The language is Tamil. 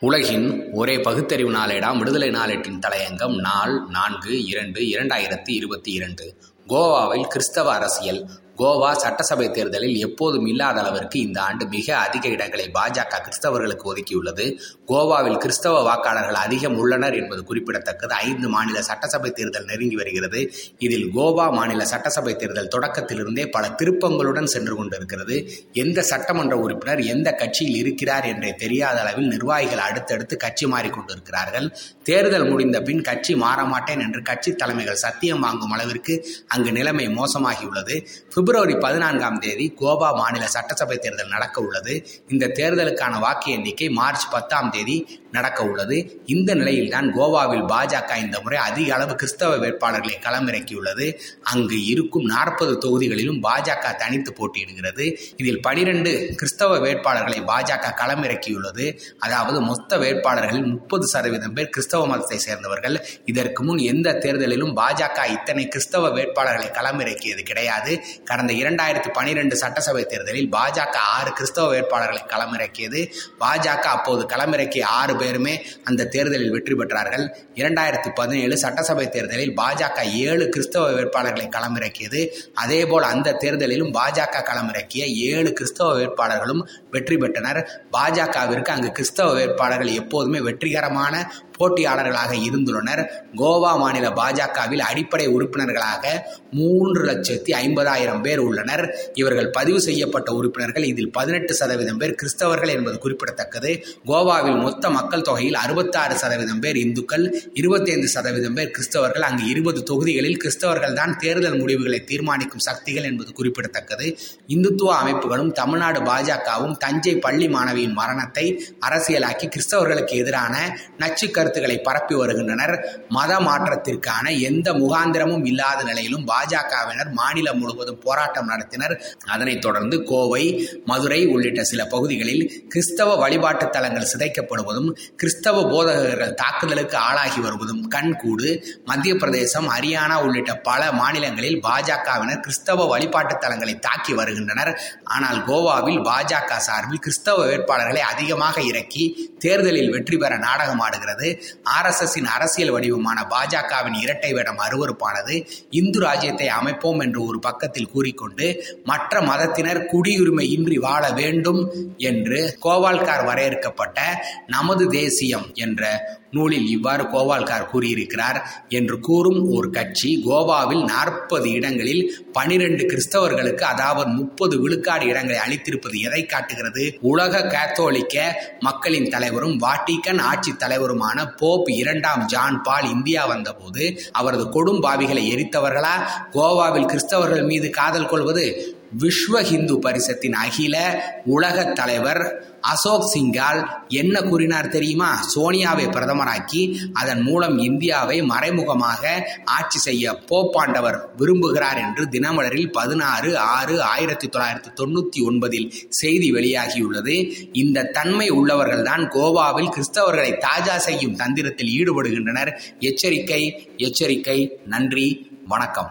உலகின் ஒரே பகுத்தறிவு நாளேடாம் விடுதலை நாளேட்டின் தலையங்கம் நாள் நான்கு இரண்டு இரண்டாயிரத்தி இருபத்தி இரண்டு. கோவாவில் கிறிஸ்தவ அரசியல் கோவா சட்டசபை தேர்தலில் எப்போதும் இல்லாத அளவிற்கு இந்த ஆண்டு மிக அதிக இடங்களை பாஜக கிறிஸ்தவர்களுக்கு ஒதுக்கியுள்ளது. கோவாவில் கிறிஸ்தவ வாக்காளர்கள் அதிகம் உள்ளனர் என்பது குறிப்பிடத்தக்கது. ஐந்து மாநில சட்டசபை தேர்தல் நெருங்கி வருகிறது. இதில் கோவா மாநில சட்டசபை தேர்தல் தொடக்கத்திலிருந்தே பல திருப்பங்களுடன் சென்று கொண்டிருக்கிறது. எந்த சட்டமன்ற உறுப்பினர் எந்த கட்சியில் இருக்கிறார் என்றே தெரியாத அளவில் நிர்வாகிகள் அடுத்தடுத்து கட்சி மாறிக்கொண்டிருக்கிறார்கள் தேர்தல் முடிந்த பின் கட்சி மாறமாட்டேன் என்று கட்சி தலைமைகள் சத்தியம் வாங்கும் அளவிற்கு அங்கு நிலைமை மோசமாகியுள்ளது. பிப்ரவரி பதினான்காம் தேதி கோவா மாநில சட்டசபை தேர்தல் நடக்க உள்ளது. இந்த தேர்தலுக்கான வாக்கு எண்ணிக்கை மார்ச் பத்தாம் தேதி நடக்க உள்ளது. இந்த நிலையில்தான் கோவாவில் பாஜக இந்த முறை அதிக அளவு கிறிஸ்தவ வேட்பாளர்களை களமிறக்கியுள்ளது. அங்கு இருக்கும் நாற்பது தொகுதிகளிலும் பாஜக தனித்து போட்டியிடுகிறது. இதில் பனிரெண்டு கிறிஸ்தவ வேட்பாளர்களை பாஜக களமிறக்கியுள்ளது. அதாவது மொத்த வேட்பாளர்களில் முப்பது சதவீதம் பேர் கிறிஸ்தவ மதத்தை சேர்ந்தவர்கள். இதற்கு முன் எந்த தேர்தலிலும் பாஜக இத்தனை கிறிஸ்தவ வேட்பாளர்களை களமிறக்கியது கிடையாது. கடந்த இரண்டாயிரத்தி பனிரெண்டு சட்டசபை தேர்தலில் பாஜக ஆறு கிறிஸ்தவ வேட்பாளர்களை களமிறக்கியது. பாஜக அப்போது களமிறக்கிய ஆறு பேருமே அந்த தேர்தலில் வெற்றி பெற்றார்கள். இரண்டாயிரத்தி பதினேழு சட்டசபை தேர்தலில் பாஜக ஏழு கிறிஸ்தவ வேட்பாளர்களை களமிறக்கியது. அதேபோல் அந்த தேர்தலிலும் பாஜக களமிறக்கிய ஏழு கிறிஸ்தவ வேட்பாளர்களும் வெற்றி பெற்றனர். பாஜகவிற்கு அங்கு கிறிஸ்தவ வேட்பாளர்கள் எப்போதுமே வெற்றிகரமான போட்டியாளர்களாக இருந்துள்ளனர். கோவா மாநில பாஜகவில் அடிப்படை உறுப்பினர்களாக மூன்று லட்சத்தி ஐம்பதாயிரம் பேர் உள்ளனர். இவர்கள் பதிவு செய்யப்பட்ட உறுப்பினர்கள் இதில் பதினெட்டு சதவீதம் பேர் கிறிஸ்தவர்கள் என்பது குறிப்பிடத்தக்கது. கோவாவில் மொத்த மக்கள் தொகையில் அறுபத்தாறு சதவீதம் பேர் இந்துக்கள் இருபத்தைந்து சதவீதம் பேர் கிறிஸ்தவர்கள். அங்கு இருபது தொகுதிகளில் கிறிஸ்தவர்கள் தான் தேர்தல் முடிவுகளை தீர்மானிக்கும் சக்திகள் என்பது குறிப்பிடத்தக்கது. இந்துத்துவ அமைப்புகளும் தமிழ்நாடு பாஜகவும் தஞ்சை பள்ளி மாணவியின் மரணத்தை அரசியலாக்கி கிறிஸ்தவர்களுக்கு எதிரான நச்சு கருத்துக்களை பரப்பி வருகின்றனர். மத மாற்றத்திற்கான எந்த முகாந்திரமும் இல்லாத நிலையிலும் பாஜகவினர் மாநிலம் முழுவதும் போராட்டம் நடத்தினர். அதனைத் தொடர்ந்து கோவை மதுரை உள்ளிட்ட சில பகுதிகளில் கிறிஸ்தவ வழிபாட்டு தலங்கள் சிதைக்கப்படுவதும் கிறிஸ்தவ போதகர்கள் தாக்குதலுக்கு ஆளாகி வருவதும் கண்கூடு மத்திய பிரதேசம் ஹரியானா உள்ளிட்ட பல மாநிலங்களில் பாஜகவினர் கிறிஸ்தவ வழிபாட்டு தலங்களை தாக்கி வருகின்றனர். ஆனால் கோவாவில் பாஜக சார்பில் கிறிஸ்தவ வேட்பாளர்களை அதிகமாக இறக்கி தேர்தலில் வெற்றி பெற நாடகமாடுகிறது ஆர்எஸ்எஸ்ஸின் அரசியல் வடிவமான பாஜகவின் இரட்டை வேடம் அருவறுப்பானது இந்து ராஜ்யத்தை அமைப்போம் என்று ஒரு பக்கத்தில் கூறிக்கொண்டு மற்ற மதத்தினர் குடியுரிமை இன்றி வாழ வேண்டும் என்று கோவால்கார் வரையறுக்கப்பட்ட நமது தேசியம் என்ற நூலில் இவ்வாறு கோவால்கார் கூறியிருக்கிறார் என்று கூறும் ஒரு கட்சி கோவாவில் நாற்பது இடங்களில் பனிரெண்டு கிறிஸ்தவர்களுக்கு அதாவது முப்பது விழுக்காடு இடங்களை அளித்திருப்பது எதை காட்டுகிறது? உலக கேத்தோலிக்க மக்களின் தலைவரும் வாட்டிக்கன் ஆட்சி தலைவருமான போப் இரண்டாம் ஜான் பால் இந்தியா வந்தபோது அவரது கொடும்பாவிகளை எரித்தவர்களா? கோவாவில் கிறிஸ்தவர்கள் மீது காதல் கொள்வது விஸ்வ ஹிந்து பரிசத்தின் அகில உலக தலைவர் அசோக் சிங்கால் என்ன கூறினார் தெரியுமா? சோனியாவை பிரதமராக்கி அதன் மூலம் இந்தியாவை மறைமுகமாக ஆட்சி செய்ய போப்பாண்டவர் விரும்புகிறார் என்று தினமலரில் பதினாறு ஆறு ஆயிரத்தி தொள்ளாயிரத்தி தொண்ணூத்தி ஒன்பதில் செய்தி வெளியாகியுள்ளது. இந்த தன்மை உள்ளவர்கள்தான் கோவாவில் கிறிஸ்தவர்களை தாஜா செய்யும் தந்திரத்தில் ஈடுபடுகின்றனர். எச்சரிக்கை எச்சரிக்கை நன்றி வணக்கம்.